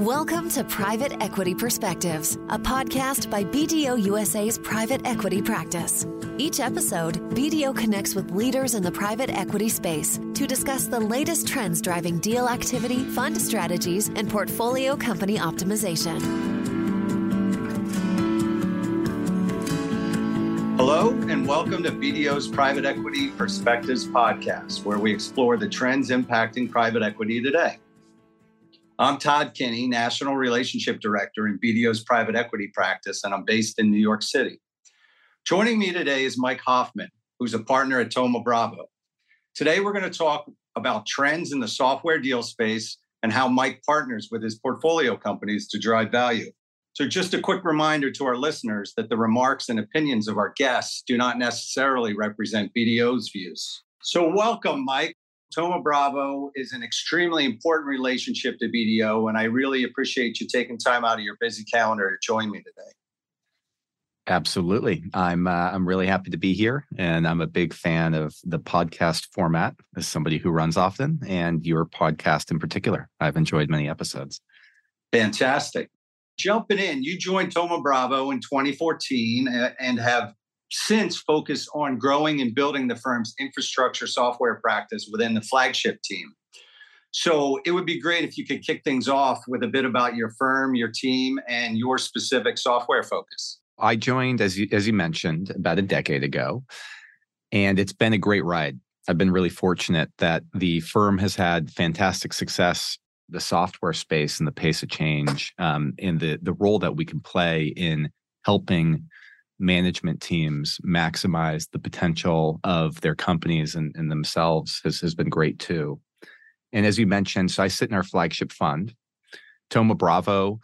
Welcome to Private Equity Perspectives, a podcast by BDO USA's private equity practice. Each episode, BDO connects with leaders in the private equity space to discuss the latest trends driving deal activity, fund strategies, and portfolio company optimization. Hello, and welcome to BDO's Private Equity Perspectives podcast, where we explore the trends impacting private equity today. I'm Todd Kinney, National Relationship Director in BDO's private equity practice, and I'm based in New York City. Joining me today is Mike Hoffman, who's a partner at Thoma Bravo. Today, we're going to talk about trends in the software deal space and how Mike partners with his portfolio companies to drive value. So, just a quick reminder to our listeners that the remarks and opinions of our guests do not necessarily represent BDO's views. So, welcome, Mike. Thoma Bravo is an extremely important relationship to BDO, and I really appreciate you taking time out of your busy calendar to join me today. Absolutely, I'm uh, I'm really happy to be here, and I'm a big fan of the podcast format as somebody who runs often, and your podcast in particular. I've enjoyed many episodes. Fantastic. Jumping in, you joined Thoma Bravo in 2014 uh, and have since focused on growing and building the firm's infrastructure software practice within the flagship team. So it would be great if you could kick things off with a bit about your firm, your team, and your specific software focus. I joined, as you, as you mentioned, about a decade ago, and it's been a great ride. I've been really fortunate that the firm has had fantastic success, the software space and the pace of change, um, and the the role that we can play in helping management teams maximize the potential of their companies and, and themselves has, has been great too. And as you mentioned, so I sit in our flagship fund, Thoma Bravo.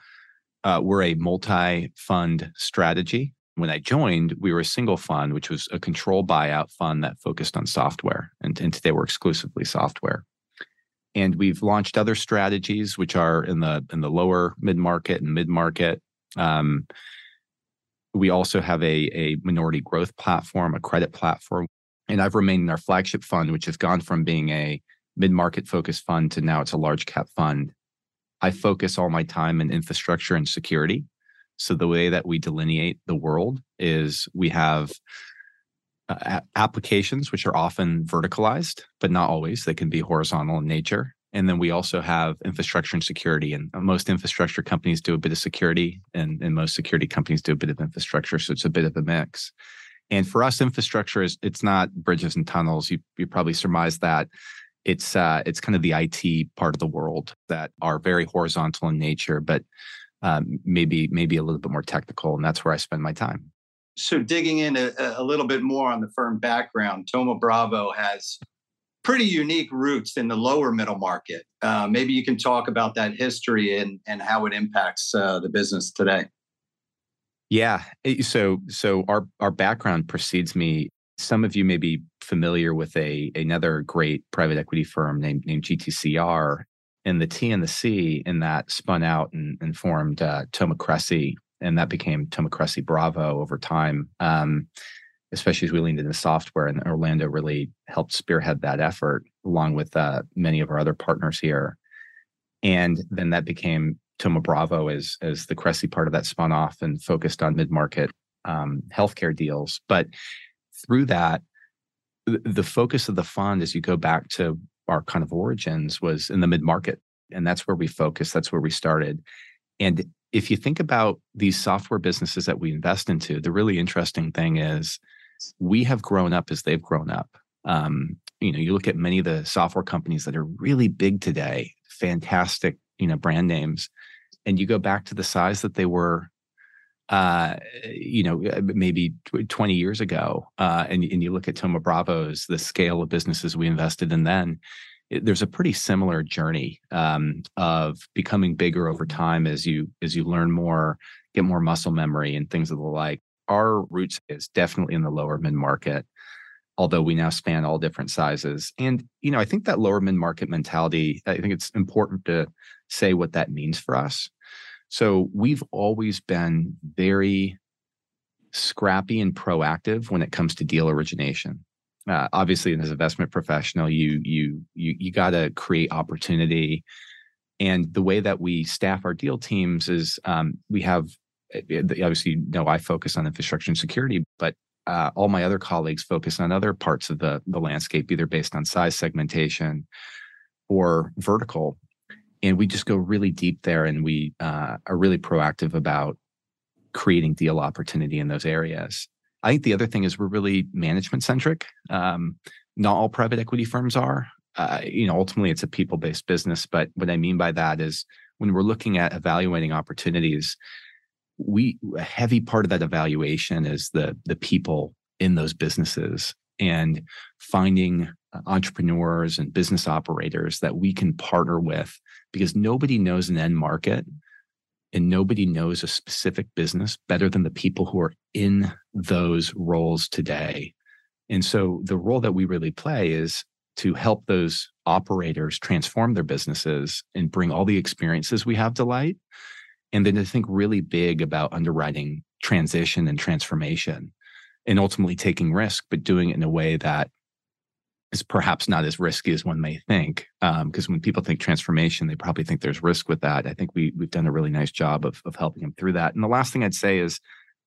Uh, we're a multi fund strategy. When I joined, we were a single fund, which was a control buyout fund that focused on software. And, and today we're exclusively software. And we've launched other strategies, which are in the in the lower mid market and mid market. Um, we also have a, a minority growth platform, a credit platform. And I've remained in our flagship fund, which has gone from being a mid market focused fund to now it's a large cap fund. I focus all my time in infrastructure and security. So the way that we delineate the world is we have uh, applications which are often verticalized, but not always. They can be horizontal in nature. And then we also have infrastructure and security. And most infrastructure companies do a bit of security, and, and most security companies do a bit of infrastructure. So it's a bit of a mix. And for us, infrastructure is it's not bridges and tunnels. You you probably surmise that. It's uh, it's kind of the IT part of the world that are very horizontal in nature, but um, maybe maybe a little bit more technical, and that's where I spend my time. So digging in a, a little bit more on the firm background, Thoma Bravo has pretty unique roots in the lower middle market. Uh, maybe you can talk about that history and, and how it impacts uh, the business today. Yeah. Eh, so so our our background precedes me. Some of you may be familiar with a another great private equity firm named named GTCR. And the T and the C in that spun out and, and formed uh, Thoma Cressey, and that became Thoma Cressey Bravo over time. Um, especially as we leaned into software and Orlando really helped spearhead that effort along with uh, many of our other partners here. And then that became Thoma Bravo as, as the Cressey part of that spun off and focused on mid-market um, healthcare deals. But through that, the focus of the fund as you go back to our kind of origins was in the mid-market. And that's where we focused. That's where we started. And if you think about these software businesses that we invest into, the really interesting thing is we have grown up as they've grown up. Um, you know, you look at many of the software companies that are really big today, fantastic, you know, brand names, and you go back to the size that they were, uh, you know, uh, maybe 20 years ago, uh, and, and you look at Thoma Bravo's, the scale of businesses we invested in then, there's a pretty similar journey um, of becoming bigger over time as you as you learn more, get more muscle memory, and things of the like our roots is definitely in the lower mid market, although we now span all different sizes. And, you know, I think that lower mid market mentality, I think it's important to say what that means for us. So we've always been very scrappy and proactive when it comes to deal origination. Uh, obviously, as an investment professional, you you you you got to create opportunity And the way that we staff our deal teams is um, we have obviously you know I focus on infrastructure and security, but uh, all my other colleagues focus on other parts of the the landscape, either based on size segmentation or vertical. And we just go really deep there, and we uh, are really proactive about creating deal opportunity in those areas. I think the other thing is we're really management centric. Um, not all private equity firms are. Uh, you know, ultimately it's a people based business. But what I mean by that is when we're looking at evaluating opportunities, we a heavy part of that evaluation is the the people in those businesses and finding uh, entrepreneurs and business operators that we can partner with because nobody knows an end market and nobody knows a specific business better than the people who are in those roles today. And so the role that we really play is to help those operators transform their businesses and bring all the experiences we have to light. And then to think really big about underwriting transition and transformation and ultimately taking risk, but doing it in a way that is perhaps not as risky as one may think. Because um, when people think transformation, they probably think there's risk with that. I think we we've done a really nice job of of helping them through that. And the last thing I'd say is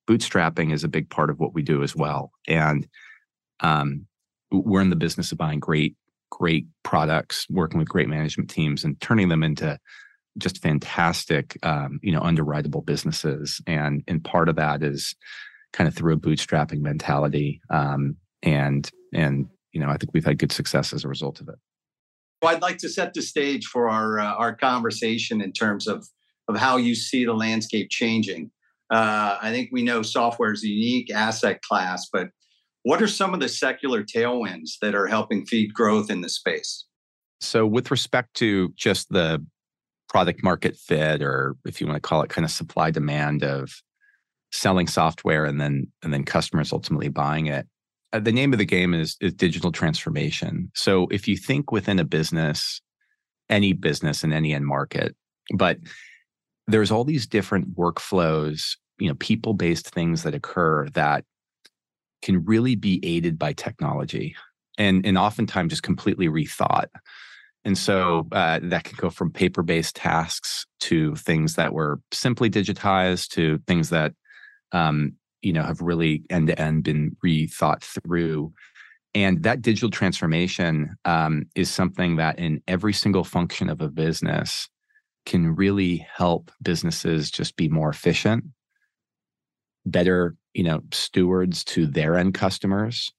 bootstrapping is a big part of what we do as well. And um, we're in the business of buying great great products, working with great management teams, and turning them into just fantastic, um, you know, underwritable businesses. And and part of that is kind of through a bootstrapping mentality. Um, and and you know, I think we've had good success as a result of it. Well, I'd like to set the stage for our uh, our conversation in terms of of how you see the landscape changing. Uh, I think we know software is a unique asset class, but what are some of the secular tailwinds that are helping feed growth in the space? So, with respect to just the product market fit, or if you want to call it kind of supply demand of selling software and then and then customers ultimately buying it, uh, the name of the game is, is digital transformation. So if you think within a business, any business in any end market, but there's all these different workflows, you know, people based things that occur that can really be aided by technology and, and oftentimes just completely rethought. And so uh, that can go from paper based tasks to things that were simply digitized to things that um, you know have really end to end been rethought through. And that digital transformation um, is something that in every single function of a business can really help businesses just be more efficient better you know stewards to their end customers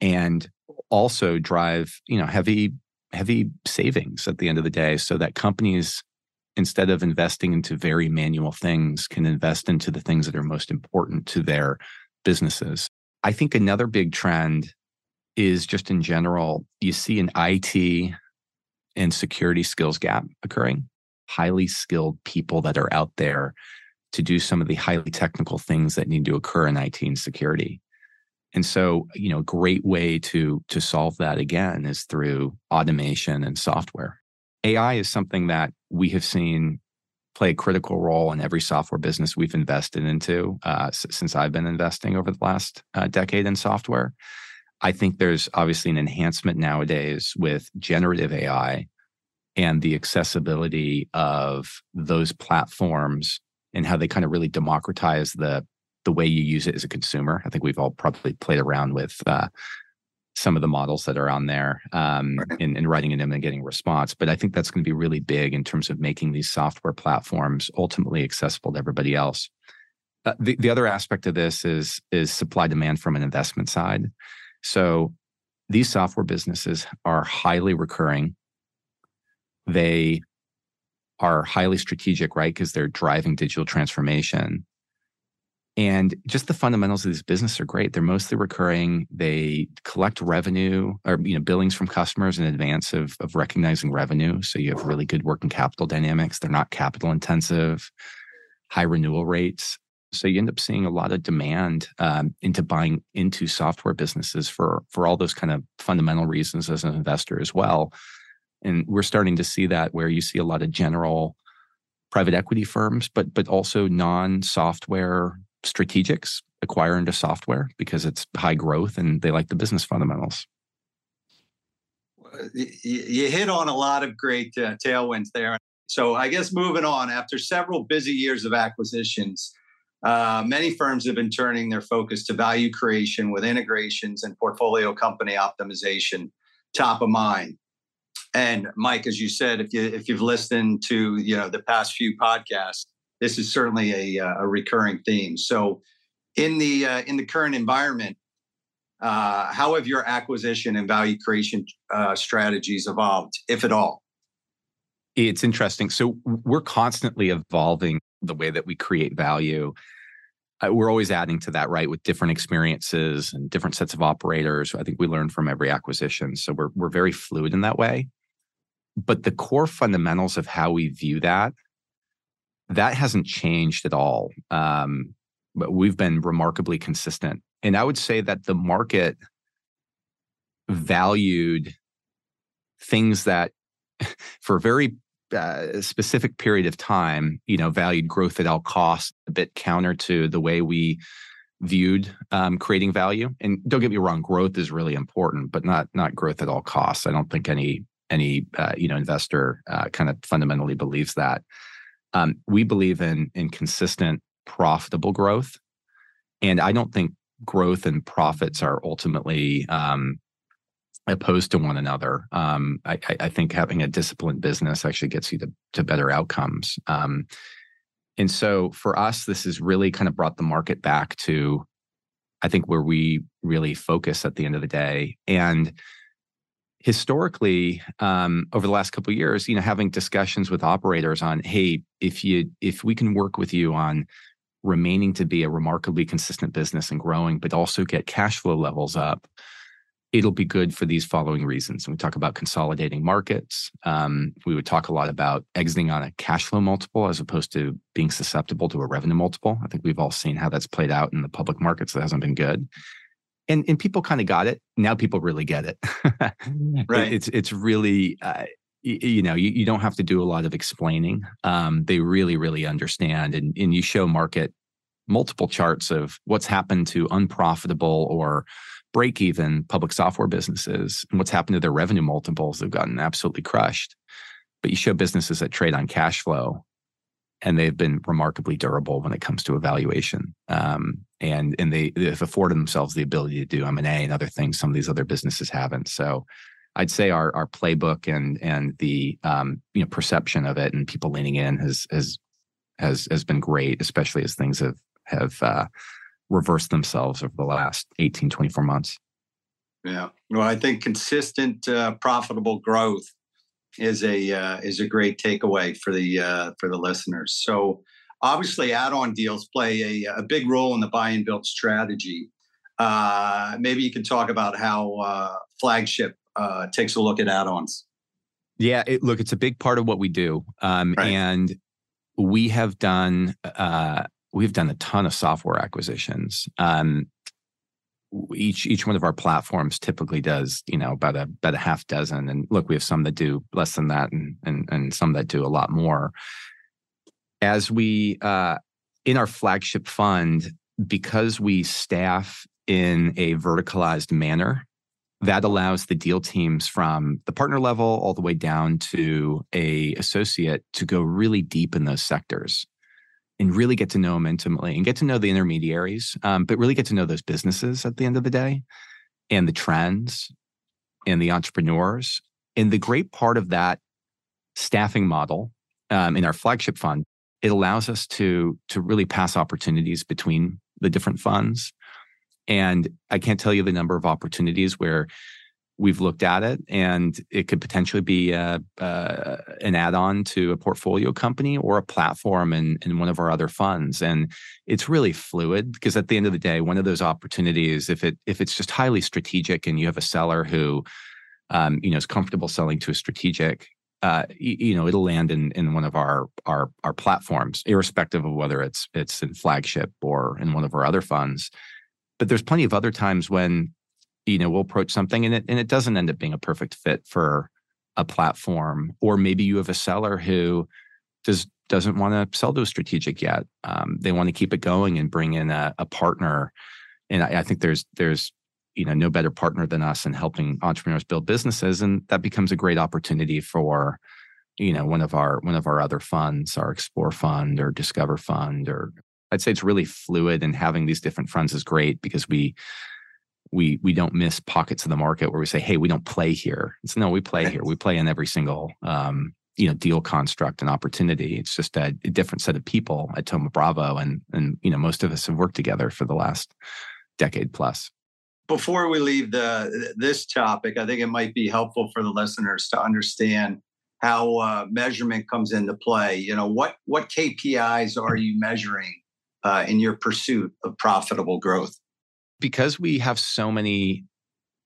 and also drive you know heavy heavy savings at the end of the day so that companies instead of investing into very manual things, can invest into the things that are most important to their businesses. I think another big trend is just in general, you see an IT and security skills gap occurring. Highly skilled people that are out there to do some of the highly technical things that need to occur in IT and security. And so, you know, a great way to to solve that again is through automation and software. AI is something that we have seen play a critical role in every software business we've invested into uh, since I've been investing over the last uh, decade in software. I think there's obviously an enhancement nowadays with generative AI and the accessibility of those platforms and how they kind of really democratize the the way you use it as a consumer. I think we've all probably played around with uh, some of the models that are on there um, right. in, in writing in them and getting response. But I think that's going to be really big in terms of making these software platforms ultimately accessible to everybody else. Uh, the, the other aspect of this is is supply demand from an investment side. So these software businesses are highly recurring. They are highly strategic, right? Because they're driving digital transformation. And just the fundamentals of this business are great. They're mostly recurring. They collect revenue or you know billings from customers in advance of, of recognizing revenue. So you have really good working capital dynamics. They're not capital intensive, high renewal rates. So you end up seeing a lot of demand um, into buying into software businesses for for all those kind of fundamental reasons as an investor as well. And we're starting to see that where you see a lot of general private equity firms, but but also non-software strategics acquire into software because it's high growth and they like the business fundamentals. you hit on a lot of great uh, tailwinds there. So I guess moving on, after several busy years of acquisitions, uh, many firms have been turning their focus to value creation with integrations and portfolio company optimization top of mind. And Mike, as you said, if you if you've listened to you know the past few podcasts, this is certainly a, uh, a recurring theme. So, in the uh, in the current environment, uh, how have your acquisition and value creation uh, strategies evolved, if at all? It's interesting. So we're constantly evolving the way that we create value. Uh, we're always adding to that, right? With different experiences and different sets of operators. I think we learn from every acquisition. So we're we're very fluid in that way. But the core fundamentals of how we view that, that hasn't changed at all. Um, but we've been remarkably consistent. And I would say that the market valued things that for a very uh, specific period of time, you know, valued growth at all costs, a bit counter to the way we viewed um, creating value. And don't get me wrong, growth is really important, but not not growth at all costs. I don't think any any uh, you know investor uh, kind of fundamentally believes that. Um, we believe in in consistent, profitable growth, and I don't think growth and profits are ultimately um, opposed to one another. Um, I, I, think having a disciplined business actually gets you to, to better outcomes. Um, and so for us, this has really kind of brought the market back to, I think, where we really focus at the end of the day. And historically, um, over the last couple of years, you know, having discussions with operators on, hey, if you if we can work with you on remaining to be a remarkably consistent business and growing, but also get cash flow levels up, it'll be good for these following reasons. And we talk about consolidating markets. Um, we would talk a lot about exiting on a cash flow multiple as opposed to being susceptible to a revenue multiple. I think we've all seen how that's played out in the public markets. That hasn't been good. And, and people kind of got it. Now people really get it. right. It's it's really uh, you know you, you don't have to do a lot of explaining um, they really really understand and, and you show market multiple charts of what's happened to unprofitable or break even public software businesses and what's happened to their revenue multiples they've gotten absolutely crushed but you show businesses that trade on cash flow and they've been remarkably durable when it comes to evaluation. Um, and and they, they've afforded themselves the ability to do m&a and other things some of these other businesses haven't. So I'd say our our playbook and and the um, you know perception of it and people leaning in has has has has been great, especially as things have have uh, reversed themselves over the last 18, 24 months. Yeah, well, I think consistent uh, profitable growth is a uh, is a great takeaway for the uh, for the listeners. So obviously, add-on deals play a, a big role in the buy and build strategy. Uh, maybe you can talk about how uh, flagship uh, takes a look at add-ons. Yeah, it, look, it's a big part of what we do, um, right. and we have done uh, we've done a ton of software acquisitions. Um, each each one of our platforms typically does you know about a about a half dozen, and look, we have some that do less than that, and and and some that do a lot more. As we uh, in our flagship fund, because we staff in a verticalized manner that allows the deal teams from the partner level all the way down to a associate to go really deep in those sectors and really get to know them intimately and get to know the intermediaries um, but really get to know those businesses at the end of the day and the trends and the entrepreneurs. And the great part of that staffing model um, in our flagship fund it allows us to to really pass opportunities between the different funds. And I can't tell you the number of opportunities where we've looked at it and it could potentially be a, uh, an add-on to a portfolio company or a platform in, in one of our other funds. And it's really fluid because at the end of the day one of those opportunities if it if it's just highly strategic and you have a seller who um, you know is comfortable selling to a strategic uh, you, you, know it'll land in in one of our our our platforms irrespective of whether it's it's in flagship or in one of our other funds. But there's plenty of other times when you know we'll approach something and it and it doesn't end up being a perfect fit for a platform. Or maybe you have a seller who does doesn't want to sell to a strategic yet. Um, they want to keep it going and bring in a, a partner. And I, I, think there's there's you know no better partner than us in helping entrepreneurs build businesses. And that becomes a great opportunity for you know one of our one of our other funds our explore fund or discover fund or i'd say it's really fluid and having these different funds is great because we we we don't miss pockets of the market where we say hey we don't play here. It's no we play here. We play in every single um, you know deal construct and opportunity. It's just a, a, different set of people at Thoma Bravo and and you know most of us have worked together for the last decade plus. Before we leave the this topic i think it might be helpful for the listeners to understand how uh, measurement comes into play. You know what what kpis are you measuring uh, in your pursuit of profitable growth because we have so many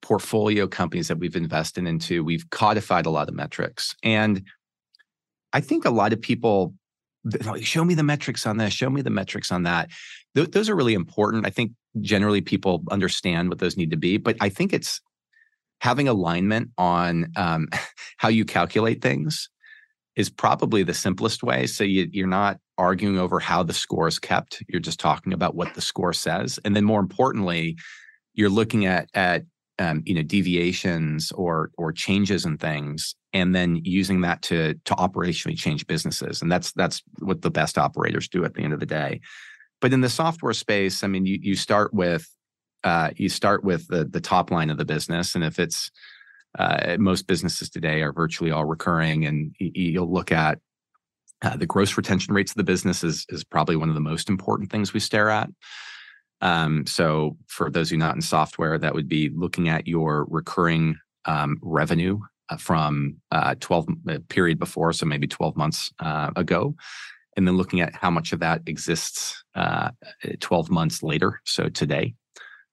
portfolio companies that we've invested into we've codified a lot of metrics and I think a lot of people show me the metrics on this, show me the metrics on that. Th- those are really important. I think generally people understand what those need to be, but I think it's having alignment on um, how you calculate things is probably the simplest way. So you, you're not arguing over how the score is kept. You're just talking about what the score says, and then more importantly, you're looking at at um, you know deviations or or changes in things and then using that to to operationally change businesses and that's that's what the best operators do at the end of the day but in the software space i mean you you start with uh, you start with the the top line of the business and if it's uh, most businesses today are virtually all recurring and you'll look at uh, the gross retention rates of the business is, is probably one of the most important things we stare at um, so for those who are not in software, that would be looking at your recurring um, revenue uh, from uh, 12 uh, period before, so maybe 12 months uh, ago, and then looking at how much of that exists uh, 12 months later, so today.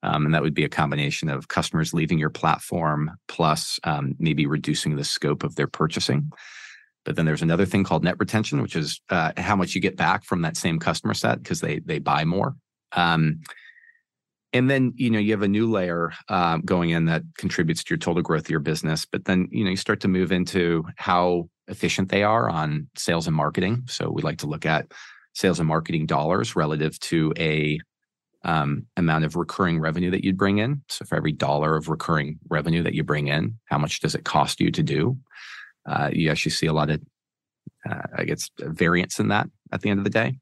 Um, and that would be a combination of customers leaving your platform plus um, maybe reducing the scope of their purchasing. But then there's another thing called net retention, which is uh, how much you get back from that same customer set because they they buy more. Um, and then you know you have a new layer uh, going in that contributes to your total growth of your business but then you know you start to move into how efficient they are on sales and marketing so we like to look at sales and marketing dollars relative to a um, amount of recurring revenue that you'd bring in so for every dollar of recurring revenue that you bring in how much does it cost you to do uh, you actually see a lot of uh, i guess variance in that at the end of the day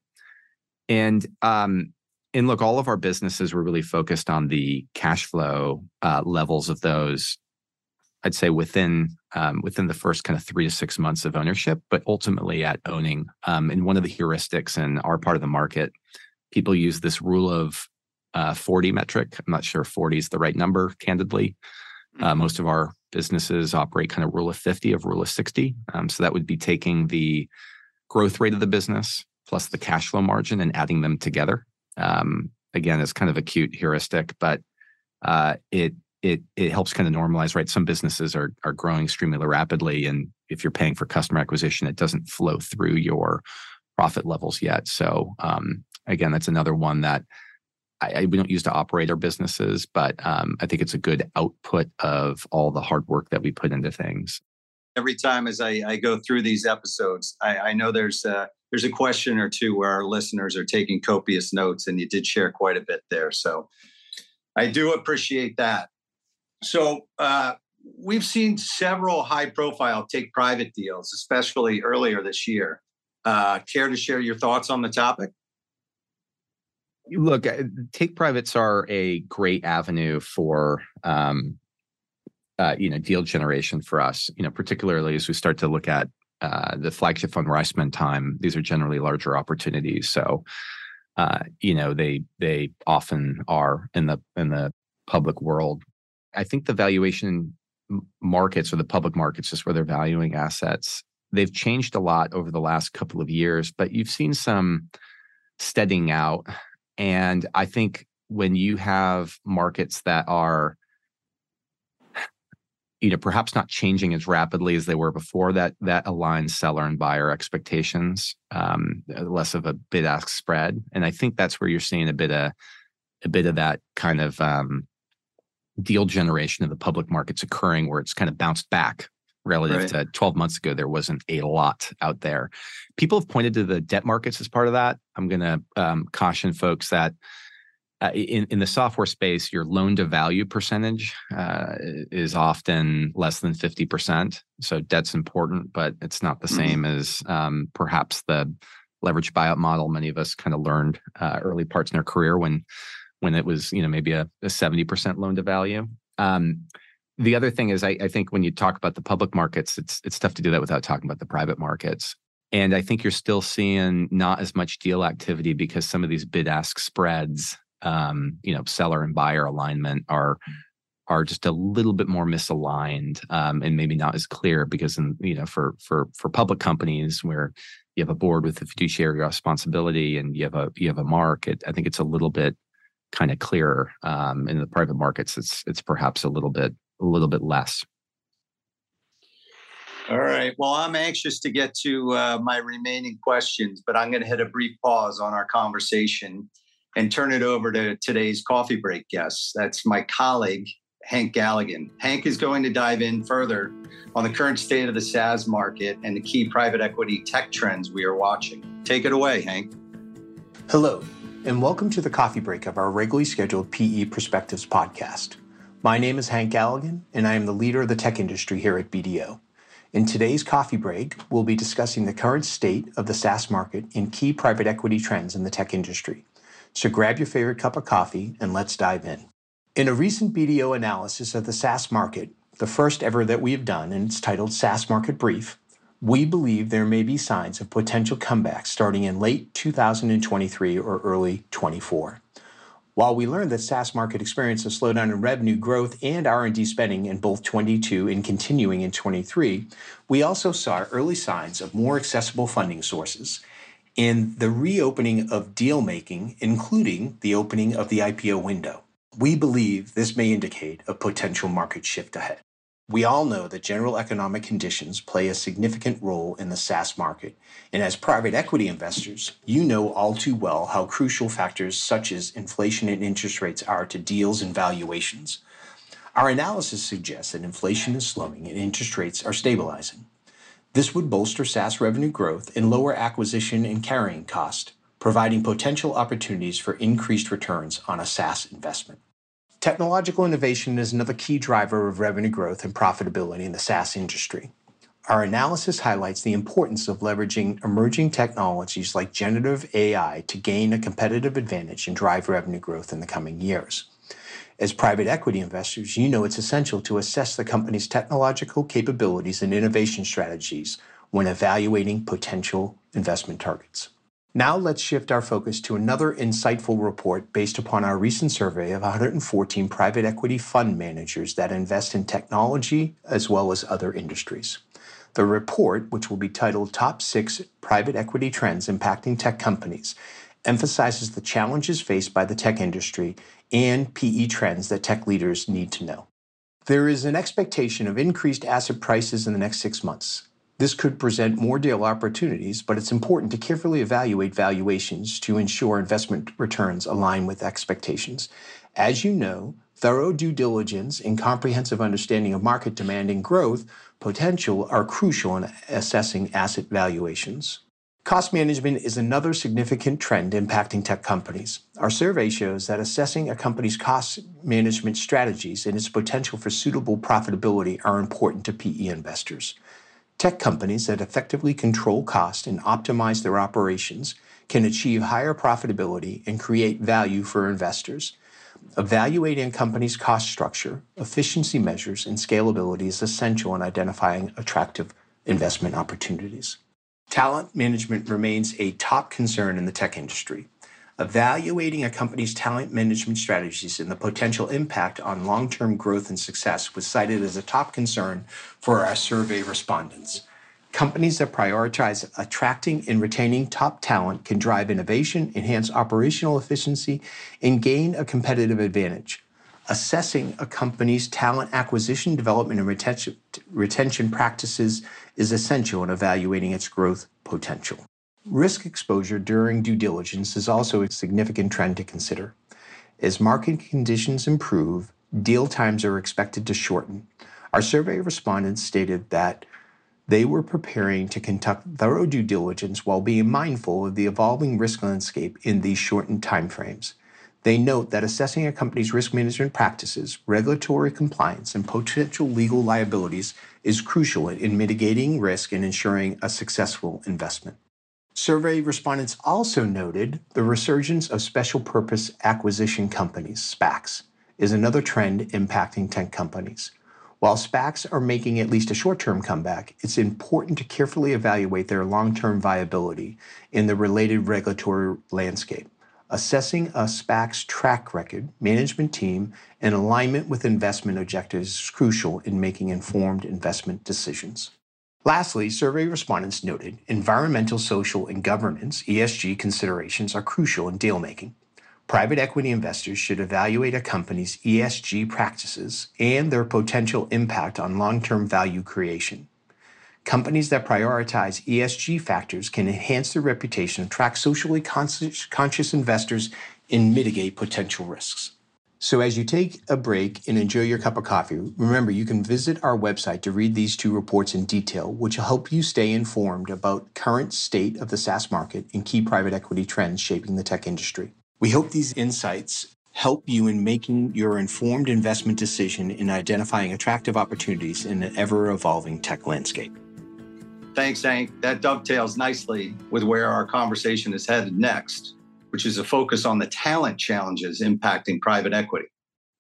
and um, and look, all of our businesses were really focused on the cash flow uh, levels of those. I'd say within um, within the first kind of three to six months of ownership, but ultimately at owning. Um, and one of the heuristics in our part of the market, people use this rule of uh, 40 metric. I'm not sure 40 is the right number, candidly. Uh, mm-hmm. most of our businesses operate kind of rule of 50 of rule of 60. Um, so that would be taking the growth rate of the business plus the cash flow margin and adding them together um, again, it's kind of a cute heuristic, but uh, it it it helps kind of normalize. Right, some businesses are are growing extremely rapidly, and if you're paying for customer acquisition, it doesn't flow through your profit levels yet. So um, again, that's another one that I, I, we don't use to operate our businesses, but um, I think it's a good output of all the hard work that we put into things. Every time as I, I go through these episodes, I, I know there's uh, there's a question or two where our listeners are taking copious notes, and you did share quite a bit there. So I do appreciate that. So uh, we've seen several high profile take private deals, especially earlier this year. Uh, care to share your thoughts on the topic? Look, uh, take privates are a great avenue for um, uh, you know deal generation for us. You know, particularly as we start to look at uh, the flagship fund where I spend time, these are generally larger opportunities. So, uh, you know, they they often are in the in the public world. I think the valuation markets or the public markets, just where they're valuing assets, they've changed a lot over the last couple of years. But you've seen some steadying out, and I think when you have markets that are you know perhaps not changing as rapidly as they were before that that aligns seller and buyer expectations um, less of a bid ask spread. And i think that's where you're seeing a bit of a bit of that kind of um, deal generation of the public markets occurring where it's kind of bounced back relative right. to 12 months ago there wasn't a lot out there people have pointed to the debt markets as part of that i'm going to um, caution folks that uh, in in the software space, your loan to value percentage uh, is often less than fifty percent. So debt's important, but it's not the mm-hmm. same as um, perhaps the leverage buyout model. Many of us kind of learned uh, early parts in our career when when it was you know maybe a seventy percent loan to value. Um, the other thing is, I, I think when you talk about the public markets, it's it's tough to do that without talking about the private markets. And I think you're still seeing not as much deal activity because some of these bid ask spreads um, you know, seller and buyer alignment are are just a little bit more misaligned um, and maybe not as clear because in you know for for for public companies where you have a board with a fiduciary responsibility and you have a you have a market i think it's a little bit kind of clearer um, in the private markets it's it's perhaps a little bit a little bit less all right well i'm anxious to get to uh, my remaining questions but i'm going to hit a brief pause on our conversation and turn it over to today's coffee break guest. That's my colleague, Hank Galligan. Hank is going to dive in further on the current state of the SaaS market and the key private equity tech trends we are watching. Take it away, Hank. Hello, and welcome to the coffee break of our regularly scheduled PE Perspectives podcast. My name is Hank Galligan, and I am the leader of the tech industry here at BDO. In today's coffee break, we'll be discussing the current state of the SaaS market and key private equity trends in the tech industry. So grab your favorite cup of coffee and let's dive in. In a recent BDO analysis of the SaaS market, the first ever that we have done, and it's titled SaaS Market Brief, we believe there may be signs of potential comebacks starting in late 2023 or early 24. While we learned that SaaS market experienced a slowdown in revenue growth and R&D spending in both 22 and continuing in 23, we also saw early signs of more accessible funding sources in the reopening of deal making, including the opening of the IPO window. We believe this may indicate a potential market shift ahead. We all know that general economic conditions play a significant role in the SaaS market, and as private equity investors, you know all too well how crucial factors such as inflation and interest rates are to deals and valuations. Our analysis suggests that inflation is slowing and interest rates are stabilizing. This would bolster SaaS revenue growth and lower acquisition and carrying cost, providing potential opportunities for increased returns on a SaaS investment. Technological innovation is another key driver of revenue growth and profitability in the SaaS industry. Our analysis highlights the importance of leveraging emerging technologies like generative AI to gain a competitive advantage and drive revenue growth in the coming years. As private equity investors, you know it's essential to assess the company's technological capabilities and innovation strategies when evaluating potential investment targets. Now let's shift our focus to another insightful report based upon our recent survey of 114 private equity fund managers that invest in technology as well as other industries. The report, which will be titled Top 6 Private Equity Trends Impacting Tech Companies, emphasizes the challenges faced by the tech industry and PE trends that tech leaders need to know. There is an expectation of increased asset prices in the next six months. This could present more deal opportunities, but it's important to carefully evaluate valuations to ensure investment returns align with expectations. As you know, thorough due diligence and comprehensive understanding of market demand and growth potential are crucial in assessing asset valuations. Cost management is another significant trend impacting tech companies. Our survey shows that assessing a company's cost management strategies and its potential for suitable profitability are important to PE investors. Tech companies that effectively control cost and optimize their operations can achieve higher profitability and create value for investors. Evaluating a company's cost structure, efficiency measures, and scalability is essential in identifying attractive investment opportunities. Talent management remains a top concern in the tech industry. Evaluating a company's talent management strategies and the potential impact on long term growth and success was cited as a top concern for our survey respondents. Companies that prioritize attracting and retaining top talent can drive innovation, enhance operational efficiency, and gain a competitive advantage assessing a company's talent acquisition, development, and retention, retention practices is essential in evaluating its growth potential. Risk exposure during due diligence is also a significant trend to consider. As market conditions improve, deal times are expected to shorten. Our survey respondents stated that they were preparing to conduct thorough due diligence while being mindful of the evolving risk landscape in these shortened timeframes. They note that assessing a company's risk management practices, regulatory compliance, and potential legal liabilities is crucial in mitigating risk and ensuring a successful investment. Survey respondents also noted the resurgence of special purpose acquisition companies, SPACs, is another trend impacting tech companies. While SPACs are making at least a short term comeback, it's important to carefully evaluate their long term viability in the related regulatory landscape. Assessing a SPAC's track record, management team, and alignment with investment objectives is crucial in making informed investment decisions. Lastly, survey respondents noted environmental, social, and governance ESG considerations are crucial in deal making. Private equity investors should evaluate a company's ESG practices and their potential impact on long term value creation. Companies that prioritize ESG factors can enhance their reputation, attract socially conscious investors, and mitigate potential risks. So, as you take a break and enjoy your cup of coffee, remember you can visit our website to read these two reports in detail, which will help you stay informed about current state of the SaaS market and key private equity trends shaping the tech industry. We hope these insights help you in making your informed investment decision in identifying attractive opportunities in an ever evolving tech landscape. Thanks, Hank. That dovetails nicely with where our conversation is headed next which is a focus on the talent challenges impacting private equity.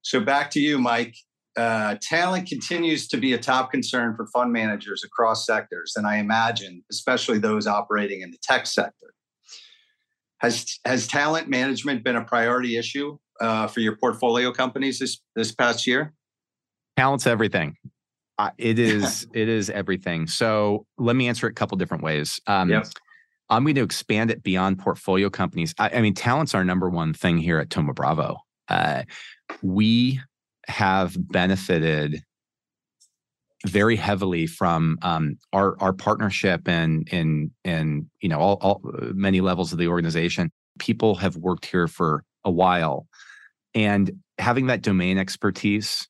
So back to you, Mike. Uh, talent continues to be a top concern for fund managers across sectors, and I imagine, especially those operating in the tech sector. Has has talent management been a priority issue uh, for your portfolio companies this this past year? Talent's everything. Uh, it is it is everything. So let me answer it a couple different ways. Um, yep. I'm going to expand it beyond portfolio companies. I, I mean, talent's our number one thing here at Thoma Bravo. Uh, we have benefited very heavily from um, our our partnership and and and you know all, all many levels of the organization. People have worked here for a while, and having that domain expertise,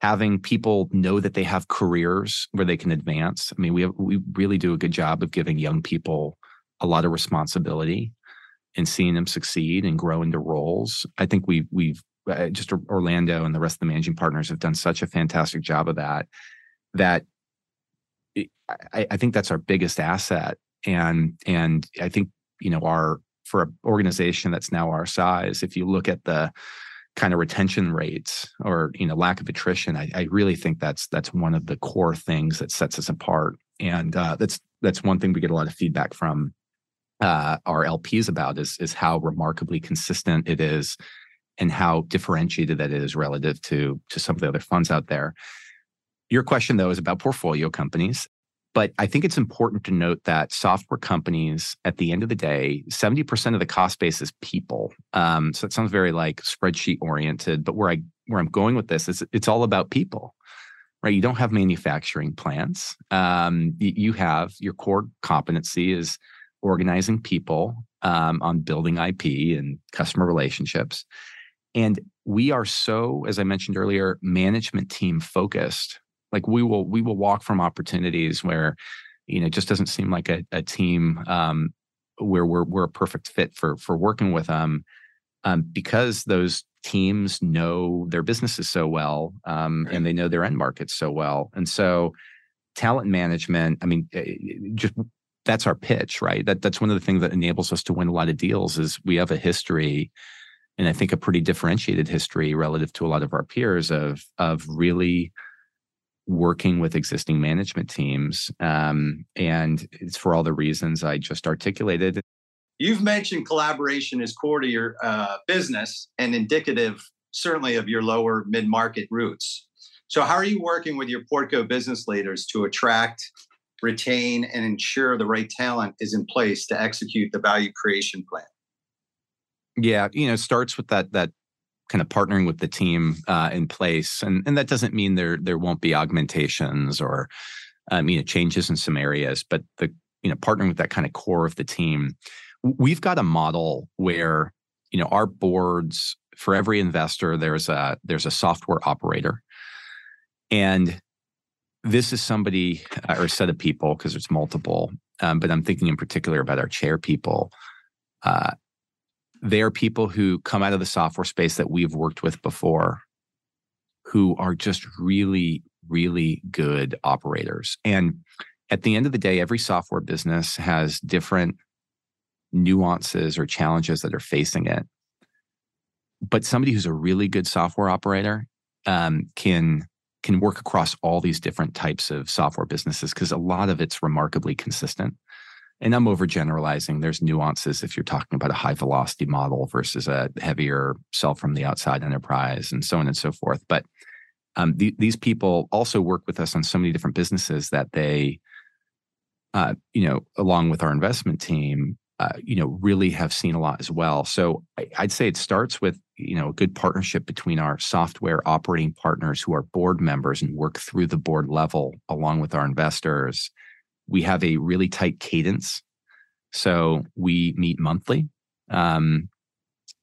having people know that they have careers where they can advance. I mean, we have, we really do a good job of giving young people a lot of responsibility and seeing them succeed and grow into roles. I think we we've uh, just Orlando and the rest of the managing partners have done such a fantastic job of that. That I, I think that's our biggest asset, and and I think you know our for an organization that's now our size. If you look at the kind of retention rates or you know lack of attrition, I, I really think that's that's one of the core things that sets us apart, and uh, that's that's one thing we get a lot of feedback from uh, our LPs about is is how remarkably consistent it is and how differentiated that is relative to to some of the other funds out there. Your question though is about portfolio companies. But I think it's important to note that software companies, at the end of the day, 70% of the cost base is people. Um, so it sounds very like spreadsheet oriented, but where I where I'm going with this is it's all about people right? You don't have manufacturing plants. Um, you have your core competency is organizing people um, on building IP and customer relationships. And we are so, as I mentioned earlier, management team focused. Like we will we will walk from opportunities where, you know, it just doesn't seem like a, a team um, where we're we're a perfect fit for for working with them. Um, because those teams know their businesses so well um, right. and they know their end markets so well. And so talent management, I mean, eh, just that's our pitch, right? That that's one of the things that enables us to win a lot of deals is we have a history, and I think a pretty differentiated history relative to a lot of our peers of of really working with existing management teams, um, and it's for all the reasons I just articulated. You've mentioned collaboration is core to your uh, business and indicative, certainly, of your lower mid market roots. So, how are you working with your Portco business leaders to attract retain, and ensure the right talent is in place to execute the value creation plan? Yeah, you know, starts with that that kind of partnering with the team uh, in place, and and that doesn't mean there there won't be augmentations or um, you know changes in some areas, but the you know partnering with that kind of core of the team. We've got a model where you know our boards for every investor there's a there's a software operator, and this is somebody uh, or a set of people because there's multiple, um, but I'm thinking in particular about our chair people. Uh, they are people who come out of the software space that we've worked with before who are just really really good operators and at the end of the day every software business has different nuances or challenges that are facing it but somebody who's a really good software operator um, can can work across all these different types of software businesses because a lot of it's remarkably consistent and I'm overgeneralizing. There's nuances if you're talking about a high velocity model versus a heavier sell from the outside enterprise and so on and so forth. But um, the, these people also work with us on so many different businesses that they, uh, you know, along with our investment team, uh, you know, really have seen a lot as well. So I, I'd say it starts with you know a good partnership between our software operating partners who are board members and work through the board level along with our investors we have a really tight cadence. So we meet monthly, um,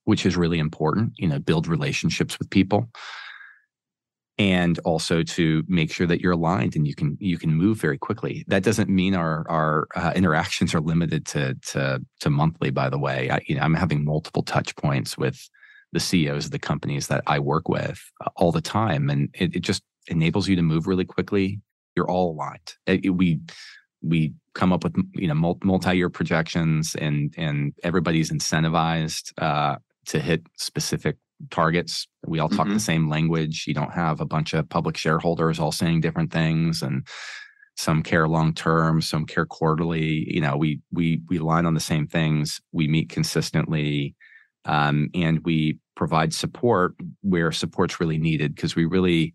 which is really important, you know, build relationships with people. And also to make sure that you're aligned and you can you can move very quickly. That doesn't mean our our uh, interactions are limited to to to monthly. By the way, I, you know, I'm having multiple touch points with the CEOs of the companies that I work with uh, all the time, and it, it just enables you to move really quickly. You're all aligned. It, it, we we come up with you know multi-year projections and and everybody's incentivized uh, to hit specific targets we all talk mm-hmm. the same language you don't have a bunch of public shareholders all saying different things and some care long term some care quarterly you know we we we align on the same things we meet consistently um, and we provide support where support's really needed because we really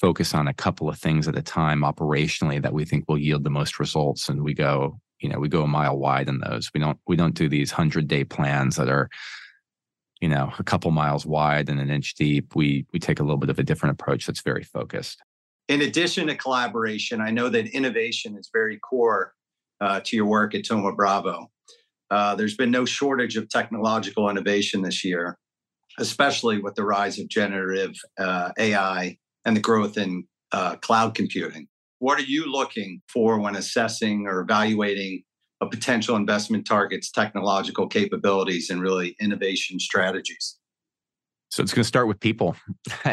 focus on a couple of things at a time operationally that we think will yield the most results and we go you know we go a mile wide in those. We don't we don't do these 100 day plans that are you know a couple miles wide and an inch deep. We we take a little bit of a different approach that's very focused. In addition to collaboration i know that innovation is very core uh, to your work at Thoma Bravo uh, there's been no shortage of technological innovation this year especially with the rise of generative uh, ai and the growth in uh, cloud computing. What are you looking for when assessing or evaluating a potential investment target's technological capabilities and really innovation strategies? So it's going to start with people.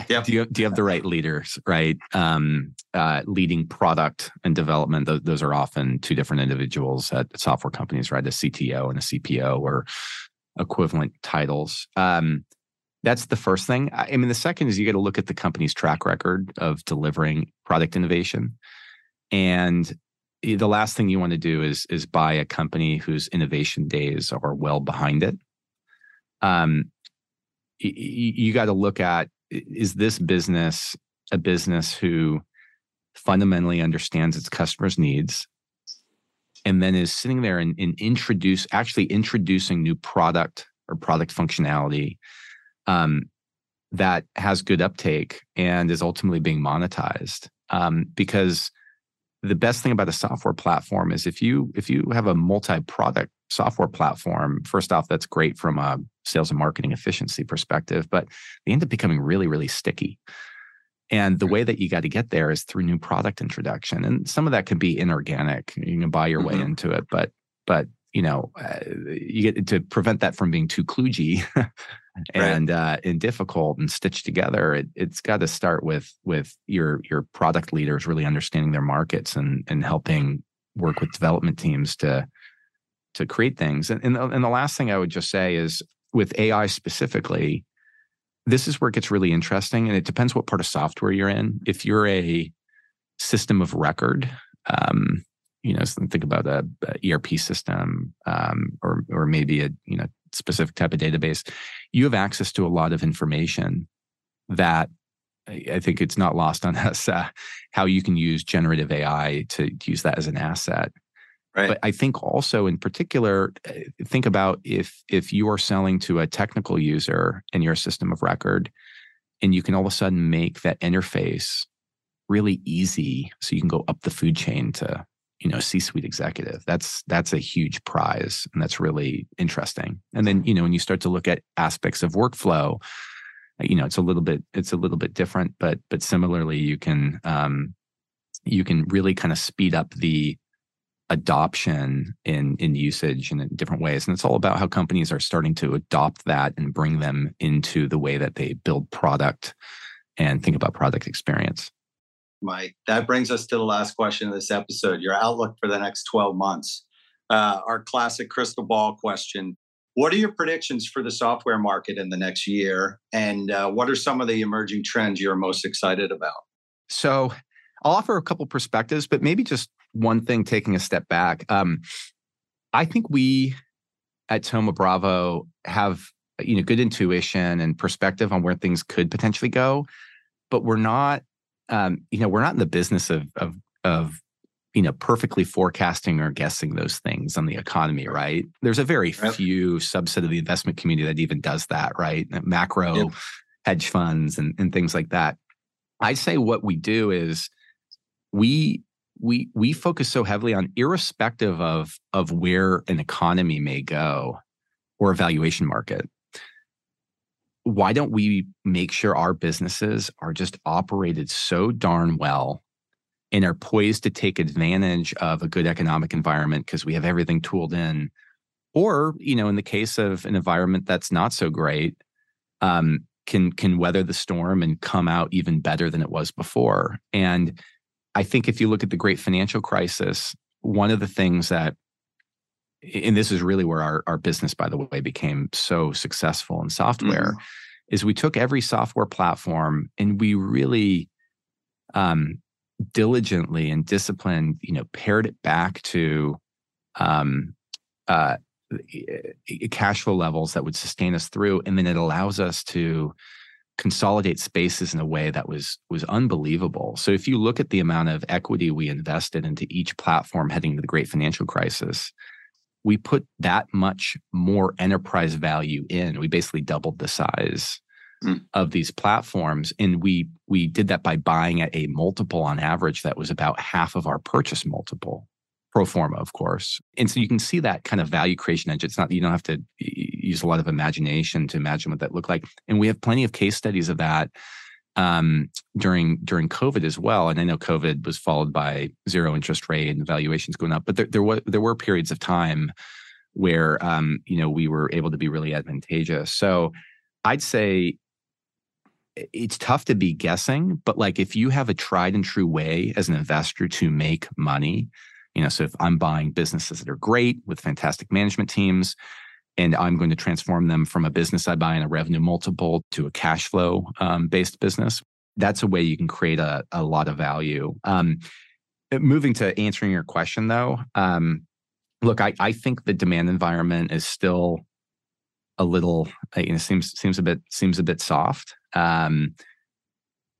Yep. do you do you have the right leaders? Right, um, uh, leading product and development. Those, those are often two different individuals at software companies, right? A CTO and a CPO, or equivalent titles. Um, that's the first thing. I mean, the second is you got to look at the company's track record of delivering product innovation. And the last thing you want to do is is buy a company whose innovation days are well behind it. Um, you, got to look at is this business a business who fundamentally understands its customers' needs and then is sitting there and, and introduce actually introducing new product or product functionality um, that has good uptake and is ultimately being monetized. Um, because the best thing about a software platform is if you if you have a multi-product software platform, first off, that's great from a sales and marketing efficiency perspective, but they end up becoming really, really sticky. And the way that you got to get there is through new product introduction, and some of that can be inorganic. You can buy your mm-hmm. way into it, but but you know, uh, you get to prevent that from being too kludgy and right. uh, and difficult and stitched together. It, it's got to start with with your your product leaders really understanding their markets and and helping work with development teams to to create things. And and the, and the last thing I would just say is with AI specifically, this is where it gets really interesting, and it depends what part of software you're in. If you're a system of record, um, you know, think about a, a ERP system um, or or maybe a you know specific type of database, you have access to a lot of information that I think it's not lost on us uh, how you can use generative AI to, to use that as an asset. Right. But I think also in particular, uh, think about if if you are selling to a technical user and you're a system of record, and you can all of a sudden make that interface really easy, so you can go up the food chain to you know c-suite executive that's that's a huge prize and that's really interesting. And then you know when you start to look at aspects of workflow you know it's a little bit it's a little bit different but but similarly you can um you can really kind of speed up the adoption in in usage and in different ways. And it's all about how companies are starting to adopt that and bring them into the way that they build product and think about product experience mike that brings us to the last question of this episode your outlook for the next 12 months. Uh, our classic crystal ball question. What are your predictions for the software market in the next year? And uh, what are some of the emerging trends you're most excited about? So I'll offer a couple perspectives, but maybe just one thing taking a step back. Um, I think we at Thoma Bravo have you know good intuition and perspective on where things could potentially go, but we're not um, you know we're not in the business of of of you know perfectly forecasting or guessing those things on the economy right. there's a very yep. few subset of the investment community that even does that right? Macro yep. hedge funds and, and things like that. I'd say what we do is we we we focus so heavily on irrespective of of where an economy may go or a valuation market why don't we make sure our businesses are just operated so darn well and are poised to take advantage of a good economic environment because we have everything tooled in? Or you know in the case of an environment that's not so great um, can can weather the storm and come out even better than it was before? And I think if you look at the great financial crisis, one of the things that and this is really where our, our business, by the way, became so successful in software, mm-hmm. is we took every software platform and we really um, diligently and disciplined, you know, pared it back to um, uh, cash flow levels that would sustain us through, and then it allows us to consolidate spaces in a way that was was unbelievable. So if you look at the amount of equity we invested into each platform heading to the great financial crisis, we put that much more enterprise value in. We basically doubled the size mm. of these platforms and we we did that by buying at a multiple on average that was about half of our purchase multiple pro forma, of course. And so you can see that kind of value creation engine. It's not, you don't have to use a lot of imagination to imagine what that looked like. And we have plenty of case studies of that um, during during COVID as well. And I know COVID was followed by zero interest rate and valuations going up, but there, there were there were periods of time where um, you know we were able to be really advantageous. So I'd say it's tough to be guessing, but like if you have a tried and true way as an investor to make money, you know, so if I'm buying businesses that are great with fantastic management teams, and I'm going to transform them from a business I buy in a revenue multiple to a cash flow um, based business, that's a way you can create a, a lot of value. Um, moving to answering your question though, um, look, I, I think the demand environment is still a little, uh, you know, seems seems a bit seems a bit soft. Um,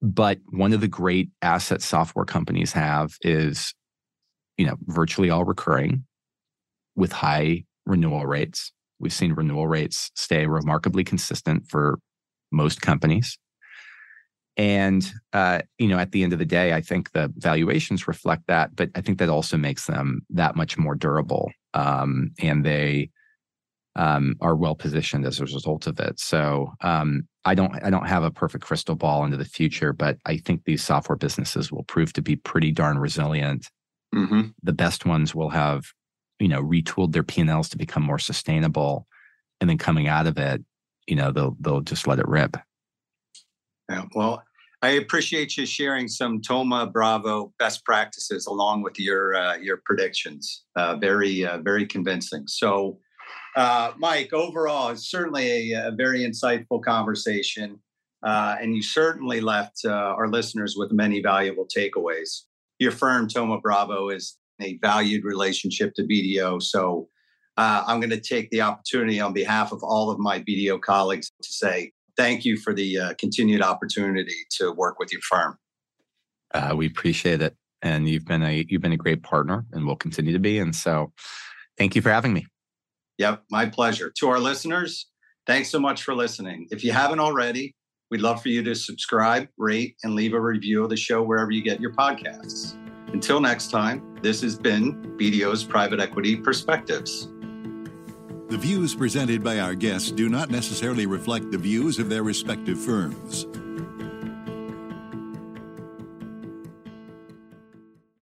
but one of the great asset software companies have is you know, virtually all recurring with high renewal rates. We've seen renewal rates stay remarkably consistent for most companies. And uh, you know, at the end of the day, I think the valuations reflect that, but I think that also makes them that much more durable, um, and they um, are well positioned as a result of it. So um, I don't, I don't have a perfect crystal ball into the future, but I think these software businesses will prove to be pretty darn resilient Mm-hmm. The best ones will have, you know, retooled their P&Ls to become more sustainable. And then coming out of it, you know, they'll they'll just let it rip. Yeah, well, I appreciate you sharing some Thoma Bravo best practices along with your uh, your predictions. Uh, very uh, very convincing. So, uh, Mike, overall, it's certainly a, a very insightful conversation, uh, and you certainly left uh, our listeners with many valuable takeaways your firm, Thoma Bravo, is a valued relationship to BDO. So uh, I'm going to take the opportunity on behalf of all of my BDO colleagues to say thank you for the uh, continued opportunity to work with your firm. Uh, we appreciate it, and you've been a you've been a great partner, and will continue to be. And so, thank you for having me. Yep, my pleasure. To our listeners, thanks so much for listening. If you haven't already, We'd love for you to subscribe, rate, and leave a review of the show wherever you get your podcasts. Until next time, this has been BDO's Private Equity Perspectives. The views presented by our guests do not necessarily reflect the views of their respective firms.